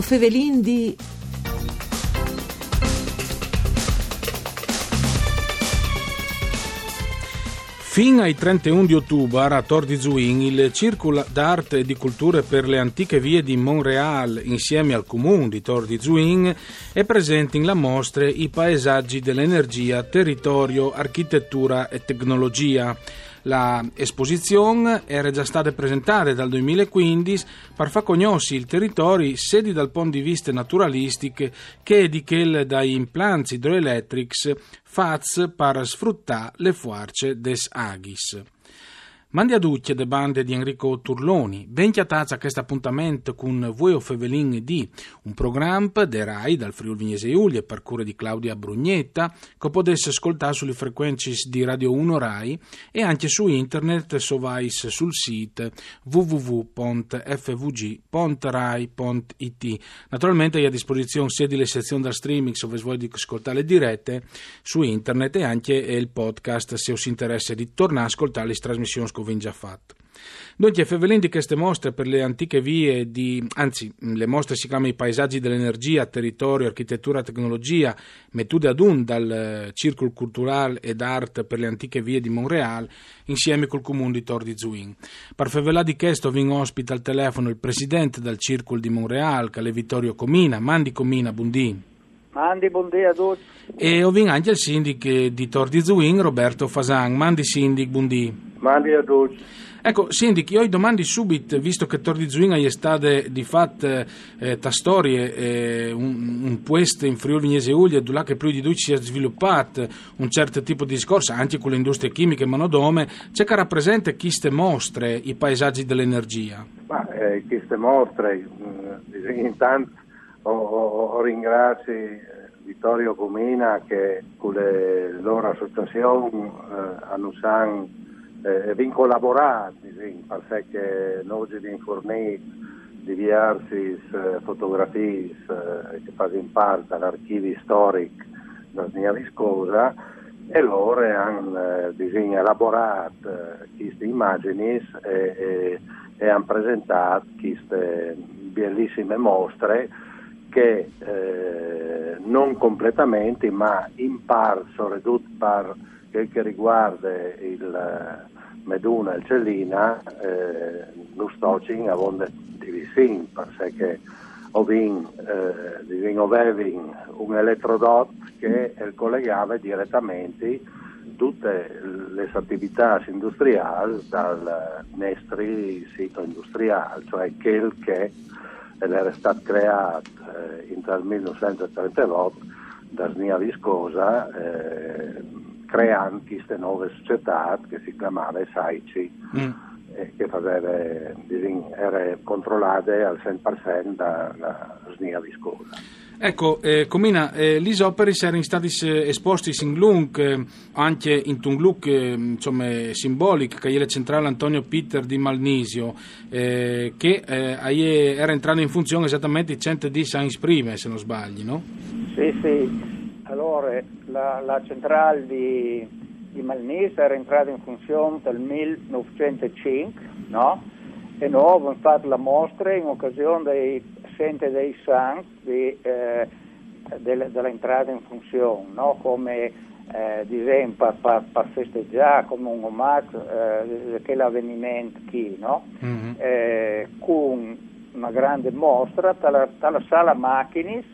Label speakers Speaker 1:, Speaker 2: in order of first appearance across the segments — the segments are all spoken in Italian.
Speaker 1: O fevelin di...
Speaker 2: Fin ai 31 di ottobre a Tor di Zuin il Circolo d'Arte e di Culture per le antiche vie di Montreal insieme al Comune di Tor di Zuin è presente in la mostra I paesaggi dell'energia, territorio, architettura e tecnologia. La esposizione era già stata presentata dal 2015 per far conoscere il territorio sia dal punto di vista naturalistico che di quel dai impianti idroelettrici fats per sfruttare le forze des agis. Mandi a ducce de bande di Enrico Turloni, ben chiatazza a questo appuntamento con voi o Fevelin di un programma de RAI dal Friuli Vignese Iulia per cura di Claudia Brugnetta che potesse ascoltare sulle frequenze di Radio 1 RAI e anche su internet se vai sul sito www.fvg.rai.it Naturalmente è a disposizione sia di le sezioni da streaming se vuoi ascoltare le dirette su internet e anche il podcast se us interessa di tornare a ascoltare le trasmissioni vi già fatto. Dunque, Fevelin di queste mostre per le antiche vie di, anzi, le mostre si chiamano i paesaggi dell'energia, territorio, architettura, tecnologia, mettude ad un dal Circolo Culturale ed Art per le antiche vie di Montreal, insieme col comune di Tor di Zuin. Per Fevelà di questo vin ospita al telefono il presidente del Circolo di Montreal, Cale Vittorio Comina, Mandi Comina, buondì.
Speaker 3: Mandi, buondì a tutti.
Speaker 2: E ho anche il sindaco di Tor di Zuin, Roberto Fasan. Mandi sindac, buondì.
Speaker 3: Mandi a tutti.
Speaker 2: Ecco, Sindic, io domandi subito, visto che Tor di Zuina è stata di fatto eh, ta storia, eh, un, un puesto in Friuli Vignese Uglia, dove che più di due si è sviluppato un certo tipo di discorso, anche con le industrie chimiche e monodome, c'è che rappresenta queste mostre, i paesaggi dell'energia?
Speaker 3: Ma eh, queste mostre, eh, intanto ho, ho ringrazio Vittorio Comina che con le loro associazioni eh, hanno eh, vin collaborati sì, perché noi di fornire diverse eh, fotografie eh, che fanno parte dell'archivio storico della mia viscosa e loro hanno eh, elaborato eh, queste immagini e, e, e hanno presentato queste bellissime mostre che eh, non completamente ma in parte sono ridotte per quel che riguarda il Meduna e Cellina, eh, lo stocking a vonde di vicino, perché ovin, eh, un elettrodot che collegava direttamente tutte le attività industriali dal nostro sito industriale, cioè quel che era stato creato eh, nel 1938 da Snia Viscosa eh, creando queste nuove società che si chiamava SAICI mm. e che faceva, era controllate al 100% dalla Snia Viscosa.
Speaker 2: Ecco, eh, Comina, eh, gli opere erano stati esposti in Lung, eh, anche in un look eh, insomma, simbolico, che è la centrale Antonio Peter di Malnisio, eh, che eh, era entrato in funzione esattamente 110 anni prima, se non sbaglio, no?
Speaker 3: Sì, sì. Allora, la, la centrale di, di Malnese era entrata in funzione nel 1905, no? E noi abbiamo fatto la mostra in occasione dei Sente dei Santi di, eh, dell'entrata in funzione, no? come eh, esempio per, per, festeggiare come un omaggio eh, quell'avvenimento qui, no? mm-hmm. eh, con una grande mostra dalla, dalla sala macchinis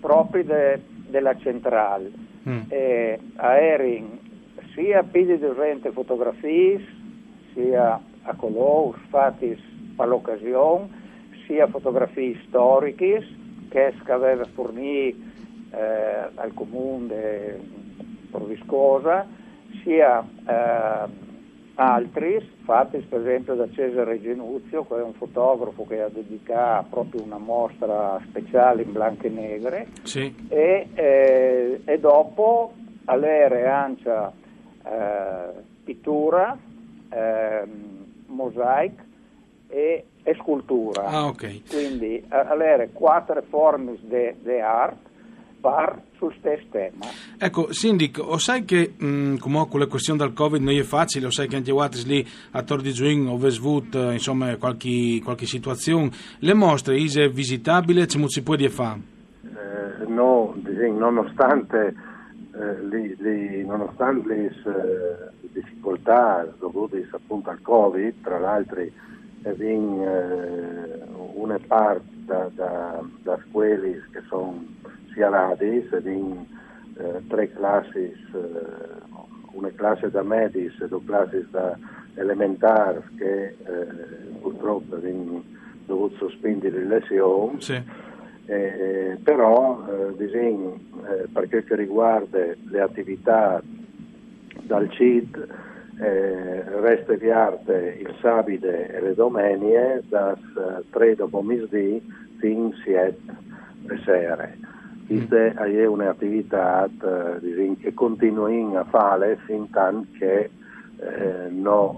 Speaker 3: proprio de, della centrale. Mm. Eh, aerei sia pidi di fotografie, sia a colore fatti per l'occasione, sia fotografie storiche che aveva fornito eh, al comune di Viscosa, sia eh, altri fatti per esempio da Cesare Genuzio, che è un fotografo che ha dedicato proprio una mostra speciale in bianco e negre
Speaker 2: sì.
Speaker 3: e, eh, e, dopo all'ere ancia eh, pittura, eh, mosaic e, e scultura.
Speaker 2: Ah, okay.
Speaker 3: Quindi all'ere quattro forme di arte
Speaker 4: par sul stesso tema.
Speaker 2: Ecco, Sindic, o sai che mh, comunque la questione del Covid non è facile, o sai che anche Wattis lì a Tor di Zuin o Vesvut, insomma, qualche, qualche situazione, le mostre è visitabile, ce si può dire fare?
Speaker 3: Eh, no, nonostante, eh, li, li, nonostante le eh, difficoltà dovute appunto al Covid, tra l'altro in eh, una parte da, da, da scuole che sono sia radis ed in eh, tre classi, eh, una classe da medis e due classi da elementari che eh, purtroppo hanno dovuto sospendere le lezioni. Sì. Eh, però eh, disegno, eh, per quel che riguarda le attività dal CID eh, resta di arte il sabide e le domenie da 3 dopo misdì fin 7 sere. Questa mm. è un'attività eh, che continuano a fare fin tanto che eh, no,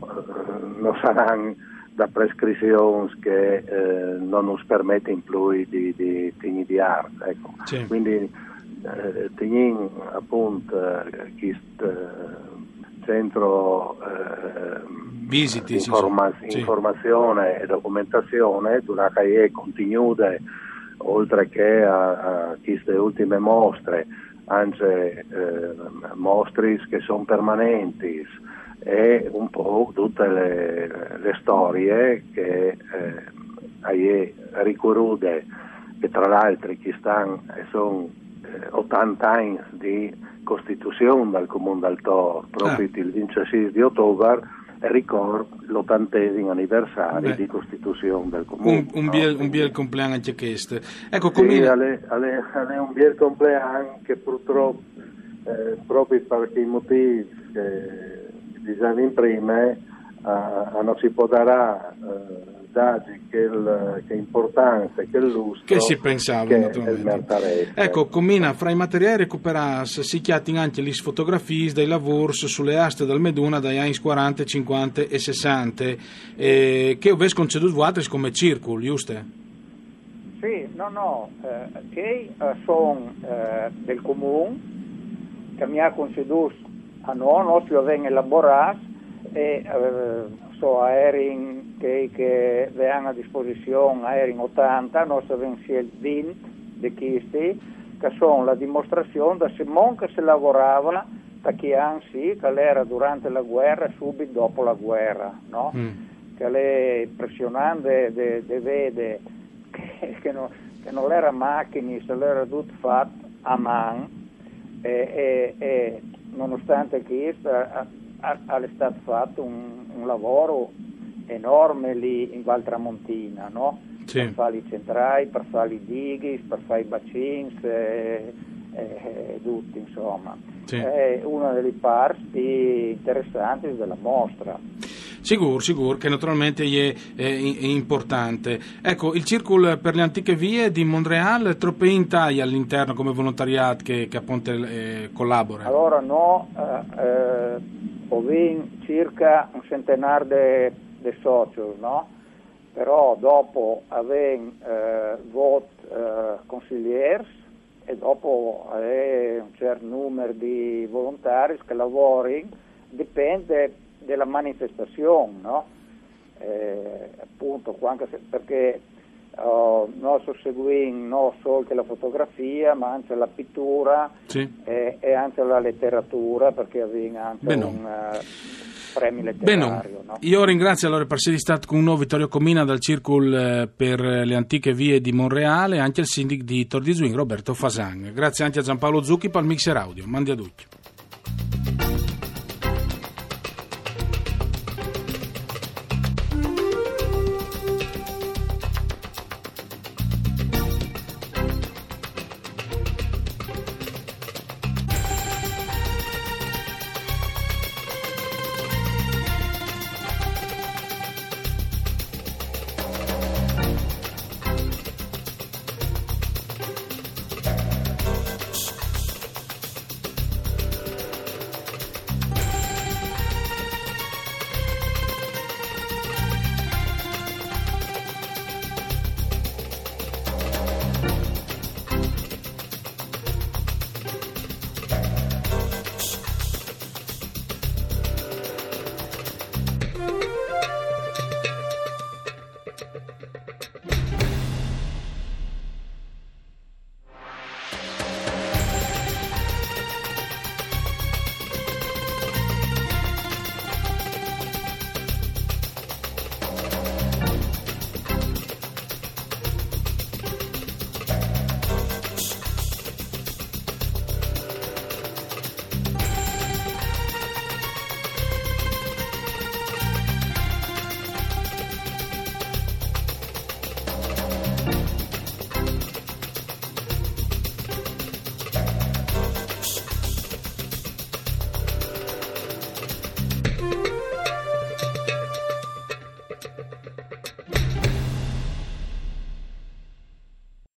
Speaker 3: non saranno da prescrizioni che eh, non ci permettono più di, di, di, di arte. Ecco. Sì. Quindi eh, teniamo appunto eh, centro eh,
Speaker 2: Visiti,
Speaker 3: informa- sì, informazione e documentazione, durante continude oltre che a, a queste ultime mostre, anche eh, mostre che sono permanenti e un po' tutte le, le storie che eh, ricorrude che tra l'altro ci stanno e sono eh, 80 anni di costituzione del Comune del proprio ah. il 26 di ottobre ricorda l'ottantesimo anniversario Beh. di costituzione del comune.
Speaker 2: Un, un, no? biel, un biel compleanno anche questo.
Speaker 3: Ecco, sì, come... è un biel compleanno che purtroppo, eh, proprio per i motivi che diciamo prima, eh, non si potrà eh, dati che, il, che importanza, che lustro
Speaker 2: che si pensava che naturalmente. Ecco, combina fra i materiali recuperati si chiattin anche le fotografie dei lavori sulle aste del Meduna dagli anni 40, 50 e 60 eh, che avete conceduto voi come circolo, giusto?
Speaker 4: Sì, no, no, eh, che eh, sono eh, del comune che mi ha conceduto a noi, noi abbiamo elaborato e eh, so aerei che, che hanno a disposizione aerei 80, noi abbiamo 20 di questi, che sono la dimostrazione da Simone che si lavorava da chi anzi, che era durante la guerra e subito dopo la guerra, no? mm. che è impressionante di vedere che, che, no, che, non era macchine, se l'era tutto fatto a mano e, e, e nonostante questo è stato fatto un, un, lavoro enorme lì in Val Tramontina, no? sì. per fare i centrai, per fare i dighi, per fare i bacini e, e, tutti insomma. Sì. È una delle parti interessanti della mostra.
Speaker 2: Sicuro, sicuro, che naturalmente è, è, è, importante. Ecco, il Circolo per le antiche vie di Montreal, troppe intai all'interno come volontariato che, che appunto eh, collabora?
Speaker 4: Allora no, eh, eh, ovin circa un centenario di soci, no? però dopo avem eh, vot eh, consigliers e dopo eh, un certo numero di volontari che lavorano, dipende della manifestazione, no? eh, appunto, se, perché uh, noi seguiamo non solo la fotografia, ma anche la pittura sì. e, e, anche la letteratura, perché avviene anche Beh, un uh, premio letterario. No?
Speaker 2: Io ringrazio allora per essere stato con noi Vittorio Comina dal Circolo eh, per le antiche vie di Monreale e anche il sindaco di Tor di Zuin, Roberto Fasan. Grazie anche a Giampaolo Zucchi per il mixer audio. Mandi a tutti.